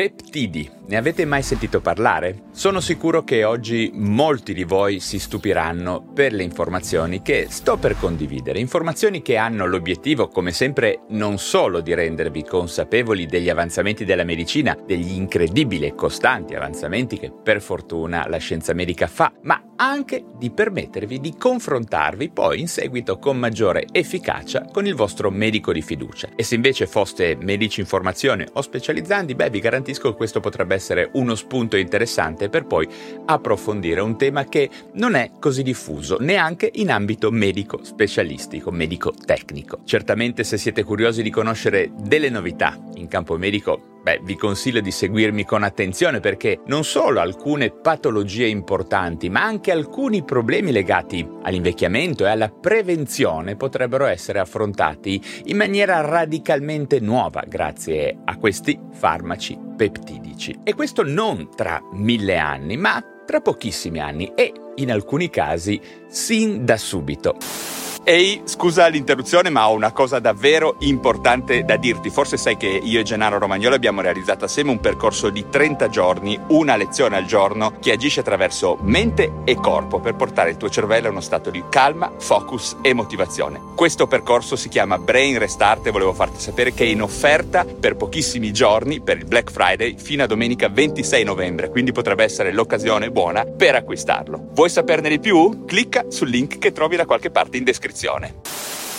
Peptidi, ne avete mai sentito parlare? Sono sicuro che oggi molti di voi si stupiranno per le informazioni che sto per condividere, informazioni che hanno l'obiettivo, come sempre, non solo di rendervi consapevoli degli avanzamenti della medicina, degli incredibili e costanti avanzamenti che per fortuna la scienza medica fa, ma anche di permettervi di confrontarvi poi in seguito con maggiore efficacia con il vostro medico di fiducia. E se invece foste medici in formazione o specializzanti, beh, vi garantisco che questo potrebbe essere uno spunto interessante per poi approfondire un tema che non è così diffuso neanche in ambito medico specialistico, medico tecnico. Certamente se siete curiosi di conoscere delle novità in campo medico, Beh, vi consiglio di seguirmi con attenzione perché non solo alcune patologie importanti, ma anche alcuni problemi legati all'invecchiamento e alla prevenzione potrebbero essere affrontati in maniera radicalmente nuova grazie a questi farmaci peptidici. E questo non tra mille anni, ma tra pochissimi anni e in alcuni casi sin da subito. Ehi, scusa l'interruzione, ma ho una cosa davvero importante da dirti. Forse sai che io e Gennaro Romagnolo abbiamo realizzato assieme un percorso di 30 giorni, una lezione al giorno, che agisce attraverso mente e corpo per portare il tuo cervello a uno stato di calma, focus e motivazione. Questo percorso si chiama Brain Restart e volevo farti sapere che è in offerta per pochissimi giorni, per il Black Friday, fino a domenica 26 novembre, quindi potrebbe essere l'occasione buona per acquistarlo. Vuoi saperne di più? Clicca sul link che trovi da qualche parte in descrizione descrizione.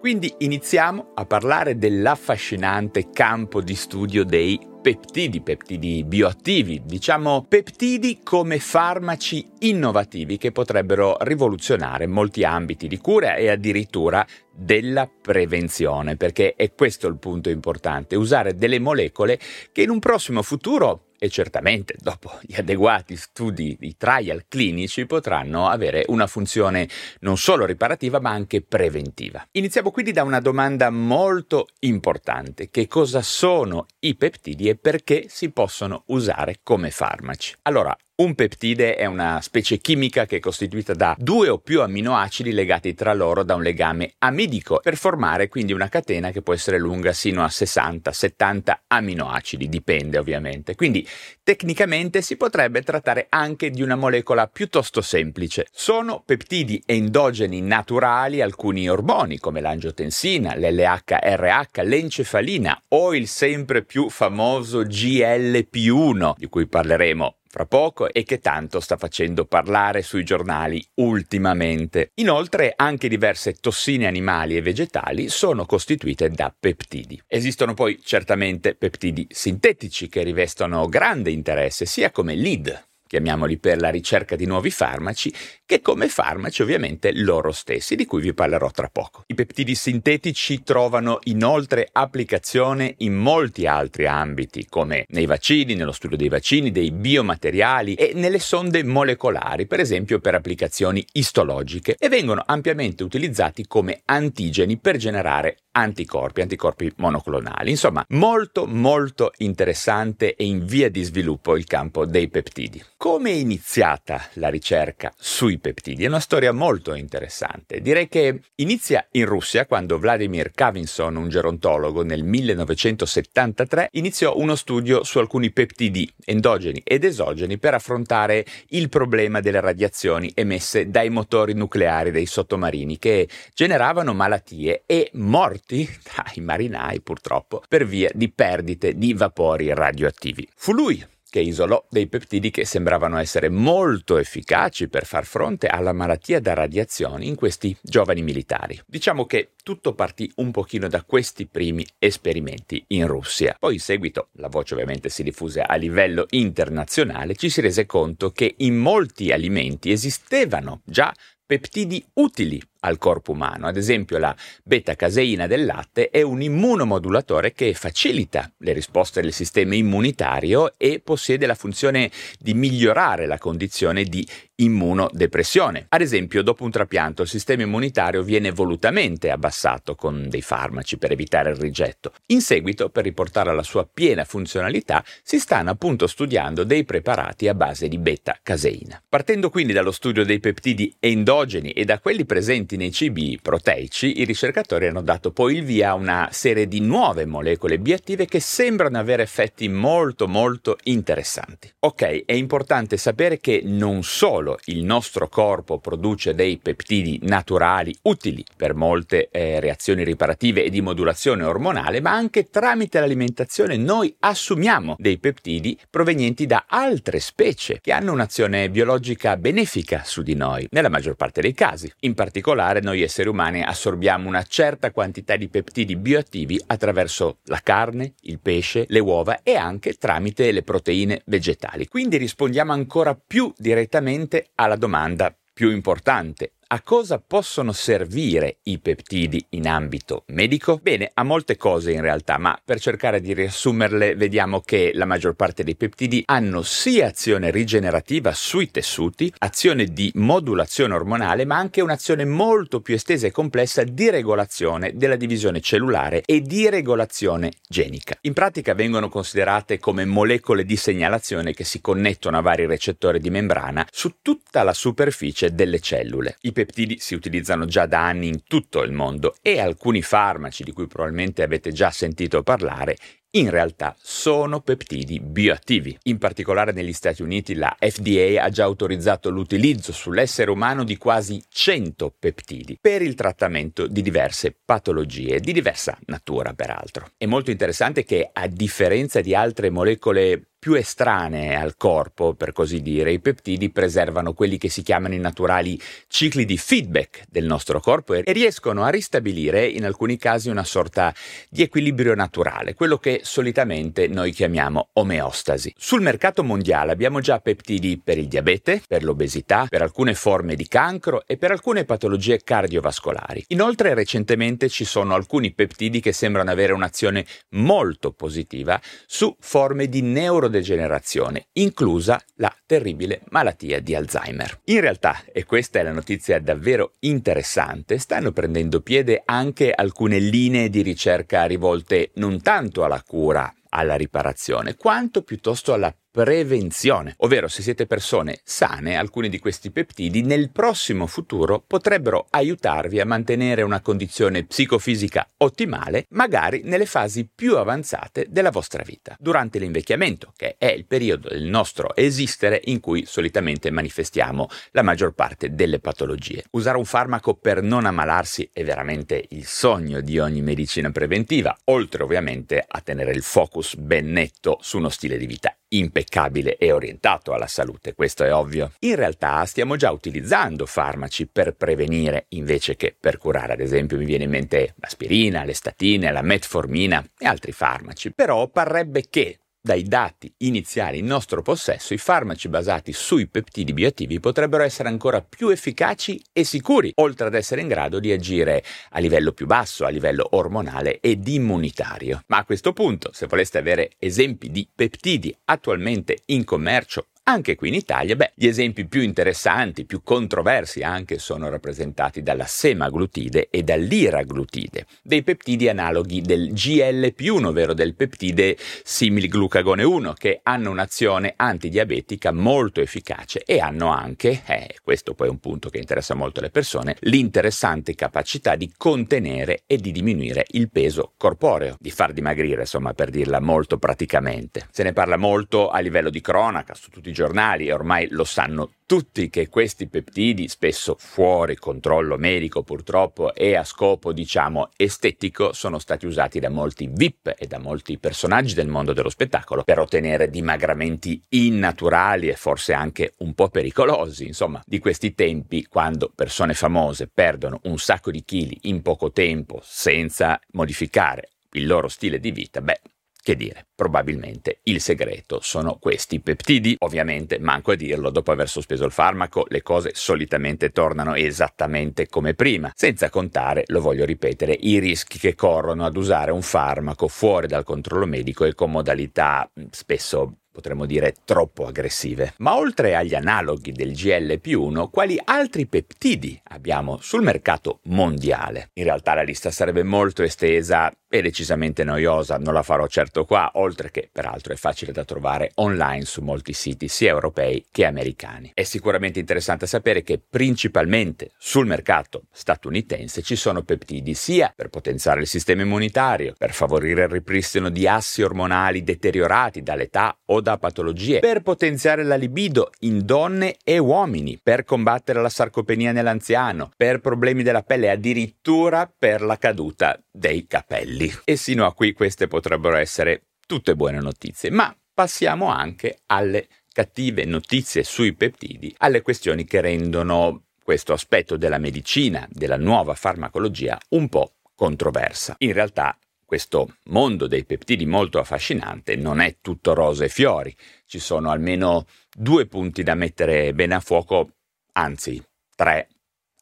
Quindi iniziamo a parlare dell'affascinante campo di studio dei peptidi, peptidi bioattivi, diciamo peptidi come farmaci innovativi che potrebbero rivoluzionare molti ambiti di cura e addirittura della prevenzione, perché è questo il punto importante, usare delle molecole che in un prossimo futuro e certamente dopo gli adeguati studi di trial clinici potranno avere una funzione non solo riparativa ma anche preventiva. Iniziamo quindi da una domanda molto importante. Che cosa sono i peptidi e perché si possono usare come farmaci? Allora, un peptide è una specie chimica che è costituita da due o più amminoacidi legati tra loro da un legame amidico per formare quindi una catena che può essere lunga sino a 60-70 amminoacidi, dipende ovviamente. Quindi tecnicamente si potrebbe trattare anche di una molecola piuttosto semplice. Sono peptidi endogeni naturali, alcuni ormoni come l'angiotensina, l'LHRH, l'encefalina o il sempre più famoso GLP1 di cui parleremo fra poco e che tanto sta facendo parlare sui giornali ultimamente. Inoltre anche diverse tossine animali e vegetali sono costituite da peptidi. Esistono poi certamente peptidi sintetici che rivestono grande interesse sia come lead chiamiamoli per la ricerca di nuovi farmaci, che come farmaci ovviamente loro stessi, di cui vi parlerò tra poco. I peptidi sintetici trovano inoltre applicazione in molti altri ambiti, come nei vaccini, nello studio dei vaccini, dei biomateriali e nelle sonde molecolari, per esempio per applicazioni istologiche, e vengono ampiamente utilizzati come antigeni per generare anticorpi, anticorpi monoclonali. Insomma, molto molto interessante e in via di sviluppo il campo dei peptidi. Come è iniziata la ricerca sui peptidi? È una storia molto interessante. Direi che inizia in Russia quando Vladimir Kavinson, un gerontologo, nel 1973 iniziò uno studio su alcuni peptidi endogeni ed esogeni per affrontare il problema delle radiazioni emesse dai motori nucleari dei sottomarini che generavano malattie e morti dai marinai purtroppo per via di perdite di vapori radioattivi. Fu lui che isolò dei peptidi che sembravano essere molto efficaci per far fronte alla malattia da radiazioni in questi giovani militari. Diciamo che tutto partì un pochino da questi primi esperimenti in Russia. Poi in seguito la voce ovviamente si diffuse a livello internazionale, ci si rese conto che in molti alimenti esistevano già peptidi utili al corpo umano. Ad esempio la beta-caseina del latte è un immunomodulatore che facilita le risposte del sistema immunitario e possiede la funzione di migliorare la condizione di immunodepressione. Ad esempio, dopo un trapianto il sistema immunitario viene volutamente abbassato con dei farmaci per evitare il rigetto. In seguito, per riportare alla sua piena funzionalità, si stanno appunto studiando dei preparati a base di beta-caseina. Partendo quindi dallo studio dei peptidi endogeni e da quelli presenti presenti nei cibi proteici, i ricercatori hanno dato poi il via a una serie di nuove molecole biattive che sembrano avere effetti molto molto interessanti. Ok, è importante sapere che non solo il nostro corpo produce dei peptidi naturali utili per molte eh, reazioni riparative e di modulazione ormonale, ma anche tramite l'alimentazione noi assumiamo dei peptidi provenienti da altre specie che hanno un'azione biologica benefica su di noi, nella maggior parte dei casi. In particolare noi esseri umani assorbiamo una certa quantità di peptidi bioattivi attraverso la carne, il pesce, le uova e anche tramite le proteine vegetali. Quindi rispondiamo ancora più direttamente alla domanda più importante a cosa possono servire i peptidi in ambito medico? Bene, a molte cose in realtà, ma per cercare di riassumerle vediamo che la maggior parte dei peptidi hanno sia azione rigenerativa sui tessuti, azione di modulazione ormonale, ma anche un'azione molto più estesa e complessa di regolazione della divisione cellulare e di regolazione genica. In pratica vengono considerate come molecole di segnalazione che si connettono a vari recettori di membrana su tutta la superficie delle cellule. I peptidi si utilizzano già da anni in tutto il mondo e alcuni farmaci di cui probabilmente avete già sentito parlare in realtà sono peptidi bioattivi. In particolare negli Stati Uniti la FDA ha già autorizzato l'utilizzo sull'essere umano di quasi 100 peptidi per il trattamento di diverse patologie, di diversa natura peraltro. È molto interessante che a differenza di altre molecole più estranee al corpo, per così dire, i peptidi preservano quelli che si chiamano i naturali cicli di feedback del nostro corpo e riescono a ristabilire in alcuni casi una sorta di equilibrio naturale, quello che solitamente noi chiamiamo omeostasi. Sul mercato mondiale abbiamo già peptidi per il diabete, per l'obesità, per alcune forme di cancro e per alcune patologie cardiovascolari. Inoltre recentemente ci sono alcuni peptidi che sembrano avere un'azione molto positiva su forme di neurodegenerazione inclusa la terribile malattia di Alzheimer. In realtà, e questa è la notizia davvero interessante, stanno prendendo piede anche alcune linee di ricerca rivolte non tanto alla cura, alla riparazione, quanto piuttosto alla prevenzione, ovvero se siete persone sane, alcuni di questi peptidi nel prossimo futuro potrebbero aiutarvi a mantenere una condizione psicofisica ottimale, magari nelle fasi più avanzate della vostra vita, durante l'invecchiamento, che è il periodo del nostro esistere in cui solitamente manifestiamo la maggior parte delle patologie. Usare un farmaco per non ammalarsi è veramente il sogno di ogni medicina preventiva, oltre ovviamente a tenere il focus ben netto su uno stile di vita impeccabile e orientato alla salute, questo è ovvio. In realtà stiamo già utilizzando farmaci per prevenire invece che per curare, ad esempio mi viene in mente l'aspirina, le statine, la metformina e altri farmaci. Però parrebbe che dai dati iniziali in nostro possesso, i farmaci basati sui peptidi bioattivi potrebbero essere ancora più efficaci e sicuri, oltre ad essere in grado di agire a livello più basso, a livello ormonale ed immunitario. Ma a questo punto, se voleste avere esempi di peptidi attualmente in commercio anche qui in Italia, beh, gli esempi più interessanti, più controversi anche, sono rappresentati dalla semaglutide e dall'iraglutide, dei peptidi analoghi del GLP1, ovvero del peptide similglucagone 1, che hanno un'azione antidiabetica molto efficace e hanno anche, eh, questo poi è un punto che interessa molto le persone, l'interessante capacità di contenere e di diminuire il peso corporeo, di far dimagrire, insomma, per dirla molto praticamente. Se ne parla molto a livello di cronaca su tutti i giornali e ormai lo sanno tutti che questi peptidi, spesso fuori controllo medico purtroppo e a scopo diciamo estetico, sono stati usati da molti VIP e da molti personaggi del mondo dello spettacolo per ottenere dimagramenti innaturali e forse anche un po' pericolosi, insomma, di questi tempi quando persone famose perdono un sacco di chili in poco tempo senza modificare il loro stile di vita, beh, che dire, probabilmente il segreto sono questi peptidi. Ovviamente, manco a dirlo, dopo aver sospeso il farmaco, le cose solitamente tornano esattamente come prima, senza contare, lo voglio ripetere, i rischi che corrono ad usare un farmaco fuori dal controllo medico e con modalità spesso potremmo dire troppo aggressive. Ma oltre agli analoghi del GLP1, quali altri peptidi abbiamo sul mercato mondiale? In realtà la lista sarebbe molto estesa e decisamente noiosa, non la farò certo qua, oltre che peraltro è facile da trovare online su molti siti sia europei che americani. È sicuramente interessante sapere che principalmente sul mercato statunitense ci sono peptidi sia per potenziare il sistema immunitario, per favorire il ripristino di assi ormonali deteriorati dall'età o da patologie, per potenziare la libido in donne e uomini, per combattere la sarcopenia nell'anziano, per problemi della pelle e addirittura per la caduta dei capelli. E sino a qui queste potrebbero essere tutte buone notizie, ma passiamo anche alle cattive notizie sui peptidi, alle questioni che rendono questo aspetto della medicina, della nuova farmacologia, un po' controversa. In realtà questo mondo dei peptidi molto affascinante non è tutto rose e fiori, ci sono almeno due punti da mettere bene a fuoco, anzi tre,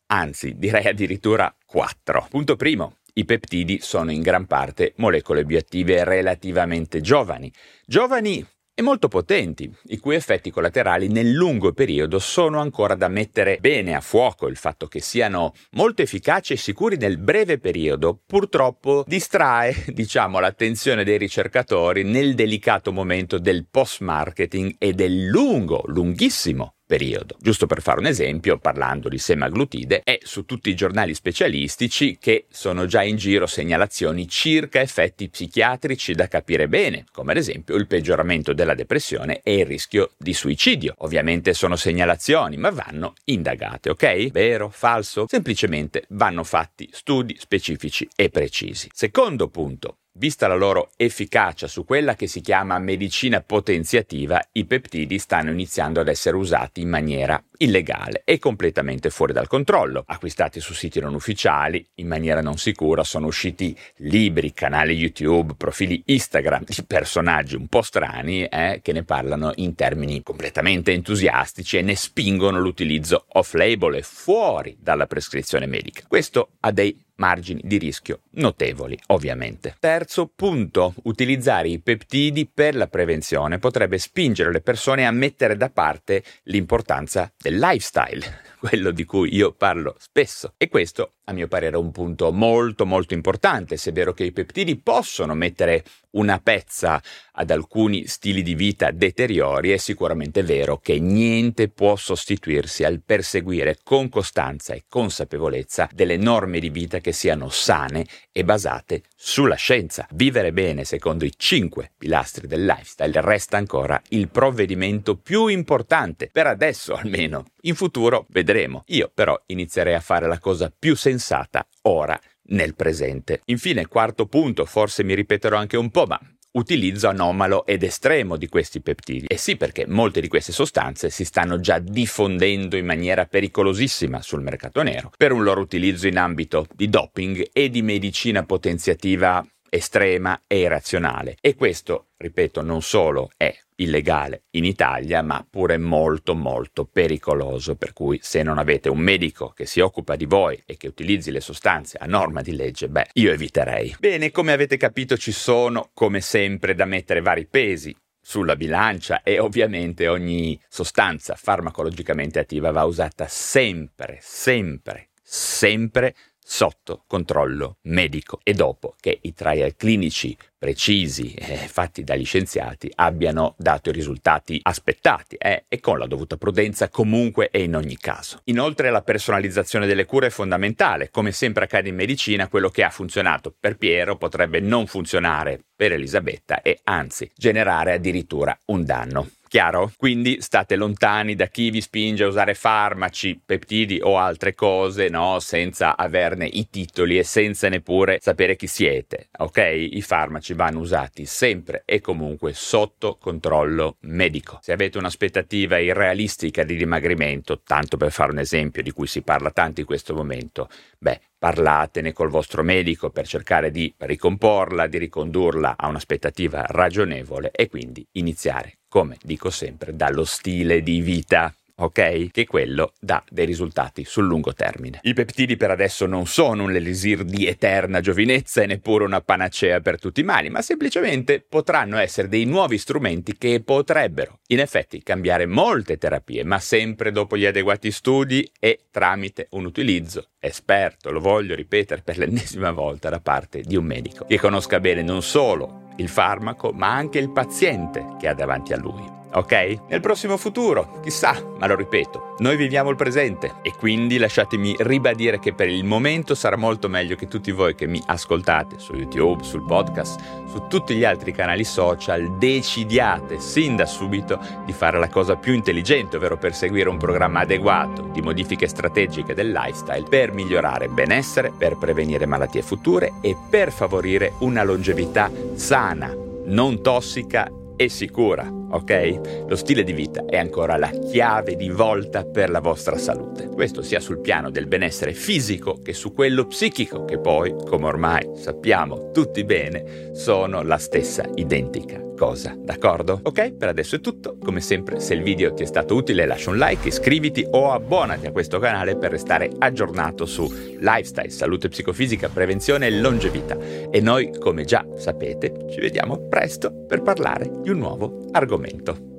anzi direi addirittura quattro. Punto primo, i peptidi sono in gran parte molecole bioattive relativamente giovani. Giovani e molto potenti, i cui effetti collaterali nel lungo periodo sono ancora da mettere bene a fuoco. Il fatto che siano molto efficaci e sicuri nel breve periodo purtroppo distrae, diciamo, l'attenzione dei ricercatori nel delicato momento del post-marketing e del lungo, lunghissimo periodo. Giusto per fare un esempio, parlando di semaglutide, è su tutti i giornali specialistici che sono già in giro segnalazioni circa effetti psichiatrici da capire bene, come ad esempio il peggioramento della depressione e il rischio di suicidio. Ovviamente sono segnalazioni, ma vanno indagate, ok? Vero? Falso? Semplicemente vanno fatti studi specifici e precisi. Secondo punto, Vista la loro efficacia su quella che si chiama medicina potenziativa, i peptidi stanno iniziando ad essere usati in maniera illegale e completamente fuori dal controllo. Acquistati su siti non ufficiali, in maniera non sicura, sono usciti libri, canali YouTube, profili Instagram di personaggi un po' strani eh, che ne parlano in termini completamente entusiastici e ne spingono l'utilizzo off-label e fuori dalla prescrizione medica. Questo ha dei margini di rischio notevoli, ovviamente. Terzo punto, utilizzare i peptidi per la prevenzione potrebbe spingere le persone a mettere da parte l'importanza del lifestyle, quello di cui io parlo spesso. E questo, a mio parere, è un punto molto molto importante, se è vero che i peptidi possono mettere una pezza ad alcuni stili di vita deteriori, è sicuramente vero che niente può sostituirsi al perseguire con costanza e consapevolezza delle norme di vita che siano sane e basate sulla scienza. Vivere bene secondo i cinque pilastri del lifestyle resta ancora il provvedimento più importante, per adesso almeno. In futuro vedremo. Io però inizierei a fare la cosa più sensata ora nel presente. Infine, quarto punto, forse mi ripeterò anche un po', ma utilizzo anomalo ed estremo di questi peptidi. E sì, perché molte di queste sostanze si stanno già diffondendo in maniera pericolosissima sul mercato nero per un loro utilizzo in ambito di doping e di medicina potenziativa estrema e irrazionale. E questo, ripeto, non solo è illegale in Italia, ma pure molto molto pericoloso, per cui se non avete un medico che si occupa di voi e che utilizzi le sostanze a norma di legge, beh, io eviterei. Bene, come avete capito ci sono, come sempre, da mettere vari pesi sulla bilancia e ovviamente ogni sostanza farmacologicamente attiva va usata sempre, sempre, sempre sotto controllo medico e dopo che i trial clinici precisi eh, fatti dagli scienziati abbiano dato i risultati aspettati eh, e con la dovuta prudenza comunque e in ogni caso. Inoltre la personalizzazione delle cure è fondamentale, come sempre accade in medicina, quello che ha funzionato per Piero potrebbe non funzionare per Elisabetta e anzi generare addirittura un danno. Chiaro? Quindi state lontani da chi vi spinge a usare farmaci, peptidi o altre cose, no? Senza averne i titoli e senza neppure sapere chi siete, ok? I farmaci vanno usati sempre e comunque sotto controllo medico. Se avete un'aspettativa irrealistica di dimagrimento, tanto per fare un esempio di cui si parla tanto in questo momento, beh, parlatene col vostro medico per cercare di ricomporla, di ricondurla a un'aspettativa ragionevole e quindi iniziare come dico sempre, dallo stile di vita ok? Che quello dà dei risultati sul lungo termine. I peptidi per adesso non sono un elisir di eterna giovinezza e neppure una panacea per tutti i mali, ma semplicemente potranno essere dei nuovi strumenti che potrebbero, in effetti, cambiare molte terapie, ma sempre dopo gli adeguati studi e tramite un utilizzo esperto, lo voglio ripetere per l'ennesima volta da parte di un medico, che conosca bene non solo il farmaco, ma anche il paziente che ha davanti a lui ok? Nel prossimo futuro, chissà, ma lo ripeto, noi viviamo il presente e quindi lasciatemi ribadire che per il momento sarà molto meglio che tutti voi che mi ascoltate su YouTube, sul podcast, su tutti gli altri canali social, decidiate sin da subito di fare la cosa più intelligente, ovvero perseguire un programma adeguato di modifiche strategiche del lifestyle per migliorare benessere, per prevenire malattie future e per favorire una longevità sana, non tossica e sicura, ok? Lo stile di vita è ancora la chiave di volta per la vostra salute. Questo sia sul piano del benessere fisico che su quello psichico, che poi, come ormai sappiamo tutti bene, sono la stessa identica cosa, d'accordo? Ok, per adesso è tutto. Come sempre, se il video ti è stato utile, lascia un like, iscriviti o abbonati a questo canale per restare aggiornato su lifestyle, salute psicofisica, prevenzione e longevità. E noi, come già sapete, ci vediamo presto per parlare di un nuovo argomento.